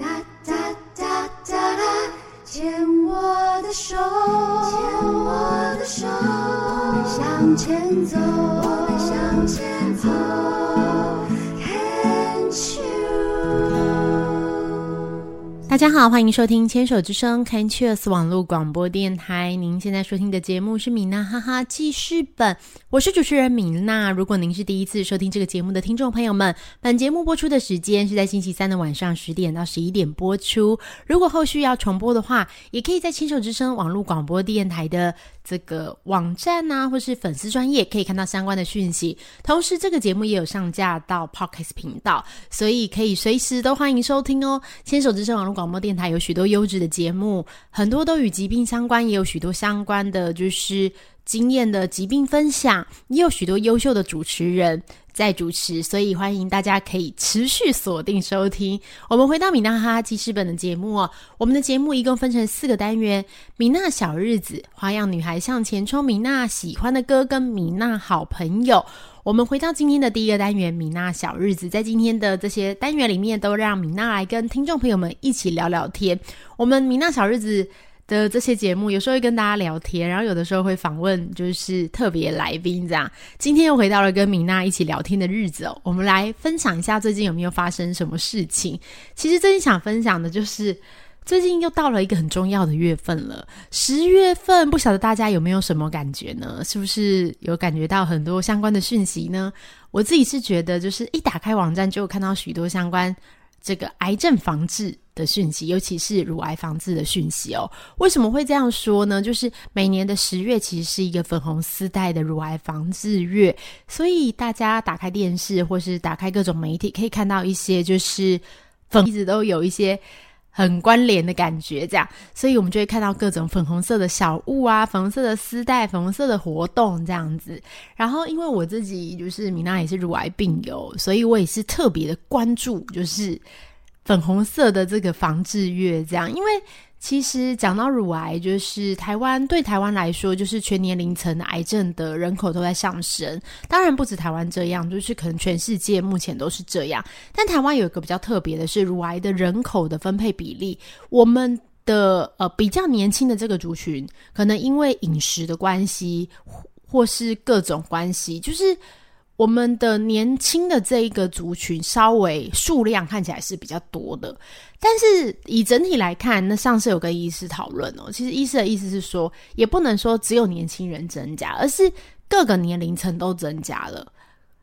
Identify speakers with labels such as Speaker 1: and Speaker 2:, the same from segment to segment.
Speaker 1: 哒哒哒哒哒，牵我的手，牵我的手，我们向前走，
Speaker 2: 大家好，欢迎收听牵手之声 c a n c h e s 网络广播电台。您现在收听的节目是米娜哈哈记事本，我是主持人米娜。如果您是第一次收听这个节目的听众朋友们，本节目播出的时间是在星期三的晚上十点到十一点播出。如果后续要重播的话，也可以在牵手之声网络广播电台的这个网站啊，或是粉丝专业可以看到相关的讯息。同时，这个节目也有上架到 Podcast 频道，所以可以随时都欢迎收听哦。牵手之声网络广播电台有许多优质的节目，很多都与疾病相关，也有许多相关的就是经验的疾病分享，也有许多优秀的主持人在主持，所以欢迎大家可以持续锁定收听。我们回到米娜哈哈记事本的节目哦，我们的节目一共分成四个单元：米娜小日子、花样女孩向前冲、米娜喜欢的歌跟米娜好朋友。我们回到今天的第一个单元，米娜小日子，在今天的这些单元里面，都让米娜来跟听众朋友们一起聊聊天。我们米娜小日子的这些节目，有时候会跟大家聊天，然后有的时候会访问就是特别来宾这样。今天又回到了跟米娜一起聊天的日子哦，我们来分享一下最近有没有发生什么事情。其实最近想分享的就是。最近又到了一个很重要的月份了，十月份，不晓得大家有没有什么感觉呢？是不是有感觉到很多相关的讯息呢？我自己是觉得，就是一打开网站就看到许多相关这个癌症防治的讯息，尤其是乳癌防治的讯息哦。为什么会这样说呢？就是每年的十月其实是一个粉红丝带的乳癌防治月，所以大家打开电视或是打开各种媒体，可以看到一些就是粉一直都有一些。很关联的感觉，这样，所以我们就会看到各种粉红色的小物啊，粉红色的丝带，粉红色的活动这样子。然后，因为我自己就是米娜也是乳癌病友，所以我也是特别的关注，就是粉红色的这个防治月这样，因为。其实讲到乳癌，就是台湾对台湾来说，就是全年龄层癌症的人口都在上升。当然不止台湾这样，就是可能全世界目前都是这样。但台湾有一个比较特别的是，乳癌的人口的分配比例，我们的呃比较年轻的这个族群，可能因为饮食的关系，或是各种关系，就是。我们的年轻的这一个族群，稍微数量看起来是比较多的，但是以整体来看，那上次有跟医师讨论哦，其实医师的意思是说，也不能说只有年轻人增加，而是各个年龄层都增加了。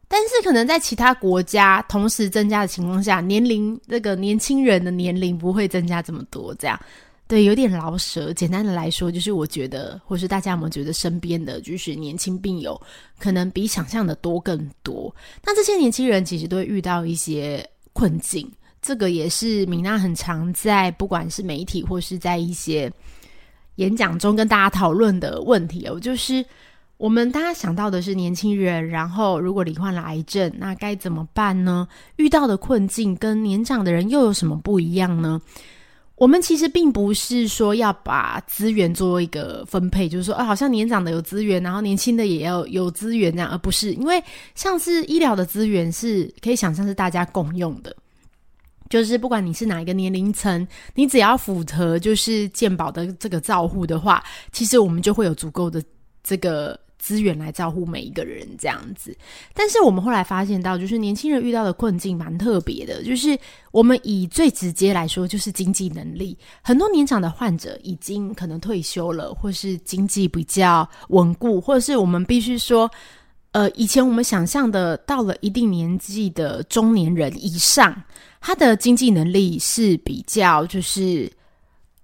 Speaker 2: 但是可能在其他国家同时增加的情况下，年龄这个年轻人的年龄不会增加这么多，这样。对，有点老舍。简单的来说，就是我觉得，或是大家有没有觉得身边的就是年轻病友，可能比想象的多更多。那这些年轻人其实都会遇到一些困境，这个也是米娜很常在不管是媒体或是在一些演讲中跟大家讨论的问题哦。就是我们大家想到的是年轻人，然后如果罹患了癌症，那该怎么办呢？遇到的困境跟年长的人又有什么不一样呢？我们其实并不是说要把资源做一个分配，就是说，啊，好像年长的有资源，然后年轻的也要有资源这样，而不是因为像是医疗的资源是可以想象是大家共用的，就是不管你是哪一个年龄层，你只要符合就是健保的这个照护的话，其实我们就会有足够的这个。资源来照顾每一个人这样子，但是我们后来发现到，就是年轻人遇到的困境蛮特别的。就是我们以最直接来说，就是经济能力，很多年长的患者已经可能退休了，或是经济比较稳固，或者是我们必须说，呃，以前我们想象的到了一定年纪的中年人以上，他的经济能力是比较就是。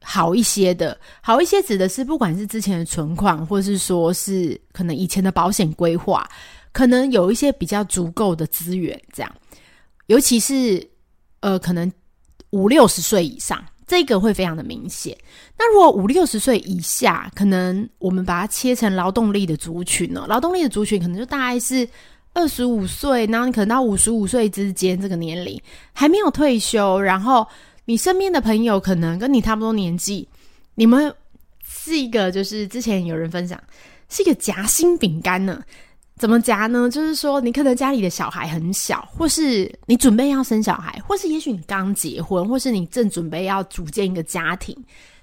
Speaker 2: 好一些的，好一些指的是不管是之前的存款，或是说是可能以前的保险规划，可能有一些比较足够的资源，这样，尤其是呃，可能五六十岁以上，这个会非常的明显。那如果五六十岁以下，可能我们把它切成劳动力的族群呢，劳动力的族群可能就大概是二十五岁，然后你可能到五十五岁之间这个年龄还没有退休，然后。你身边的朋友可能跟你差不多年纪，你们是一个就是之前有人分享是一个夹心饼干呢。怎么夹呢？就是说，你可能家里的小孩很小，或是你准备要生小孩，或是也许你刚结婚，或是你正准备要组建一个家庭，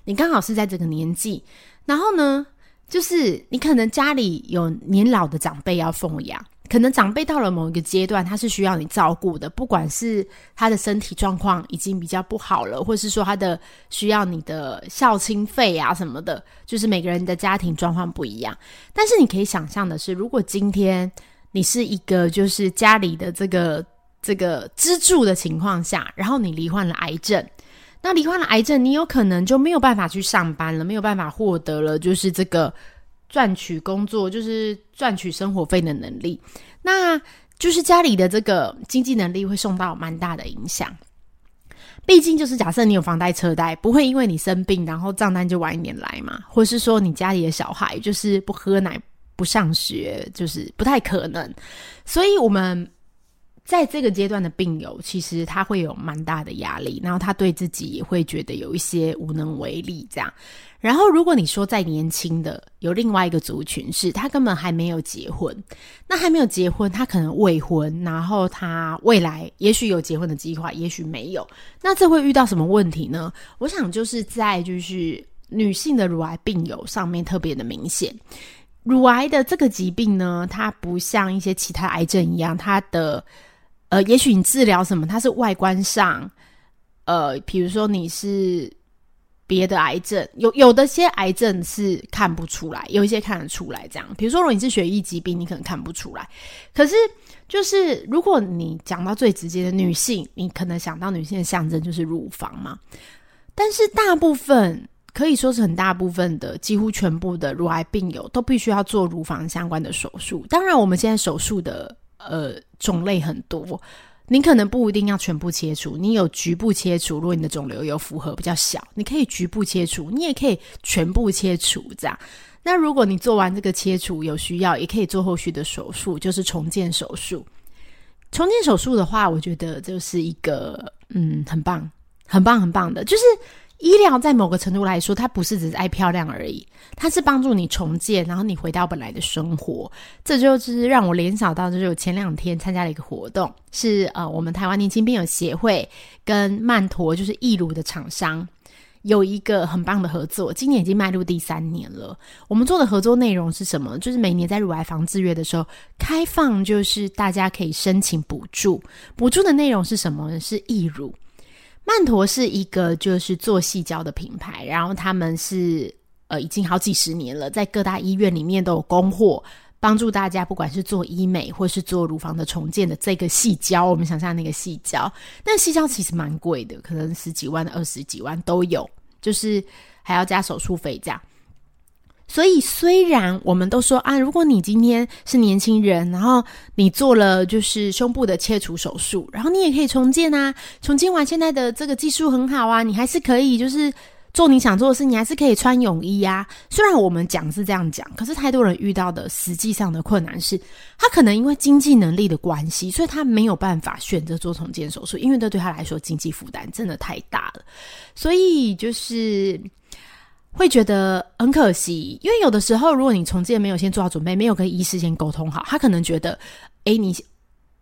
Speaker 2: 你刚好是在这个年纪。然后呢，就是你可能家里有年老的长辈要奉养。可能长辈到了某一个阶段，他是需要你照顾的，不管是他的身体状况已经比较不好了，或是说他的需要你的孝亲费啊什么的，就是每个人的家庭状况不一样。但是你可以想象的是，如果今天你是一个就是家里的这个这个支柱的情况下，然后你罹患了癌症，那罹患了癌症，你有可能就没有办法去上班了，没有办法获得了就是这个。赚取工作就是赚取生活费的能力，那就是家里的这个经济能力会受到蛮大的影响。毕竟就是假设你有房贷车贷，不会因为你生病然后账单就晚一年来嘛，或是说你家里的小孩就是不喝奶不上学，就是不太可能。所以我们在这个阶段的病友，其实他会有蛮大的压力，然后他对自己也会觉得有一些无能为力这样。然后，如果你说再年轻的有另外一个族群，是他根本还没有结婚，那还没有结婚，他可能未婚，然后他未来也许有结婚的计划，也许没有，那这会遇到什么问题呢？我想就是在就是女性的乳癌病友上面特别的明显，乳癌的这个疾病呢，它不像一些其他癌症一样，它的呃，也许你治疗什么，它是外观上，呃，比如说你是。别的癌症有有的些癌症是看不出来，有一些看得出来。这样，比如说如果你是血液疾病，你可能看不出来。可是，就是如果你讲到最直接的女性，你可能想到女性的象征就是乳房嘛。但是大部分可以说是很大部分的，几乎全部的乳癌病友都必须要做乳房相关的手术。当然，我们现在手术的呃种类很多。你可能不一定要全部切除，你有局部切除。如果你的肿瘤有符合比较小，你可以局部切除，你也可以全部切除这样。那如果你做完这个切除有需要，也可以做后续的手术，就是重建手术。重建手术的话，我觉得就是一个嗯，很棒、很棒、很棒的，就是。医疗在某个程度来说，它不是只是爱漂亮而已，它是帮助你重建，然后你回到本来的生活。这就是让我联想到，就是我前两天参加了一个活动，是呃，我们台湾年轻病友协会跟曼陀，就是义乳的厂商，有一个很棒的合作。今年已经迈入第三年了。我们做的合作内容是什么？就是每年在乳癌防治月的时候，开放就是大家可以申请补助，补助的内容是什么？是义乳。曼陀是一个就是做细胶的品牌，然后他们是呃已经好几十年了，在各大医院里面都有供货，帮助大家不管是做医美或是做乳房的重建的这个细胶，我们想象那个细胶，但细胶其实蛮贵的，可能十几万、二十几万都有，就是还要加手术费这样。所以，虽然我们都说啊，如果你今天是年轻人，然后你做了就是胸部的切除手术，然后你也可以重建啊，重建完现在的这个技术很好啊，你还是可以就是做你想做的事，你还是可以穿泳衣啊。虽然我们讲是这样讲，可是太多人遇到的实际上的困难是，他可能因为经济能力的关系，所以他没有办法选择做重建手术，因为这对他来说经济负担真的太大了，所以就是。会觉得很可惜，因为有的时候，如果你重建没有先做好准备，没有跟医师先沟通好，他可能觉得，哎，你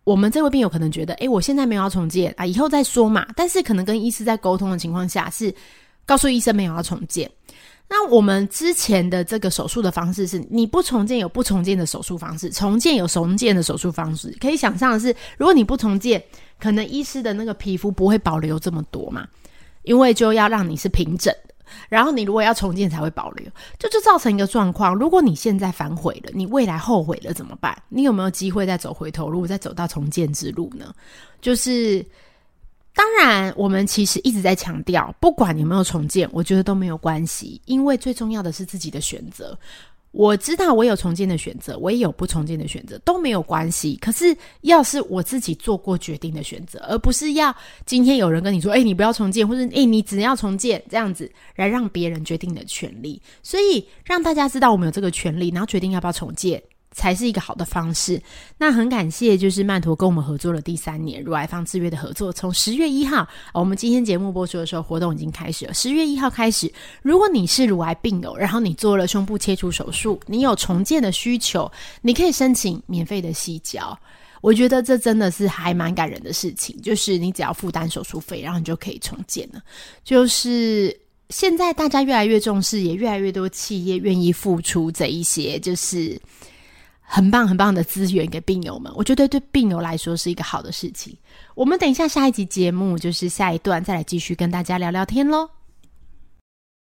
Speaker 2: 我们这位病友可能觉得，哎，我现在没有要重建啊，以后再说嘛。但是可能跟医师在沟通的情况下，是告诉医生没有要重建。那我们之前的这个手术的方式是，你不重建有不重建的手术方式，重建有重建的手术方式。可以想象的是，如果你不重建，可能医师的那个皮肤不会保留这么多嘛，因为就要让你是平整。然后你如果要重建才会保留，就就造成一个状况。如果你现在反悔了，你未来后悔了怎么办？你有没有机会再走回头路，再走到重建之路呢？就是当然，我们其实一直在强调，不管有没有重建，我觉得都没有关系，因为最重要的是自己的选择。我知道我有重建的选择，我也有不重建的选择，都没有关系。可是，要是我自己做过决定的选择，而不是要今天有人跟你说：“哎，你不要重建，或者哎，你只要重建，这样子来让别人决定的权利。”所以，让大家知道我们有这个权利，然后决定要不要重建，才是一个好的方式。那很感谢，就是曼陀跟我们合作了第三年乳癌防治月的合作，从十月一号，我们今天节目播出的时候，活动已经开始了。十月一号开始，如果你是乳癌病友，然后你做了胸部切除手术，你有重建的需求，你可以申请免费的细胶。我觉得这真的是还蛮感人的事情，就是你只要负担手术费，然后你就可以重建了。就是现在大家越来越重视，也越来越多企业愿意付出这一些，就是很棒很棒的资源给病友们。我觉得对病友来说是一个好的事情。我们等一下下一集节目，就是下一段再来继续跟大家聊聊天喽。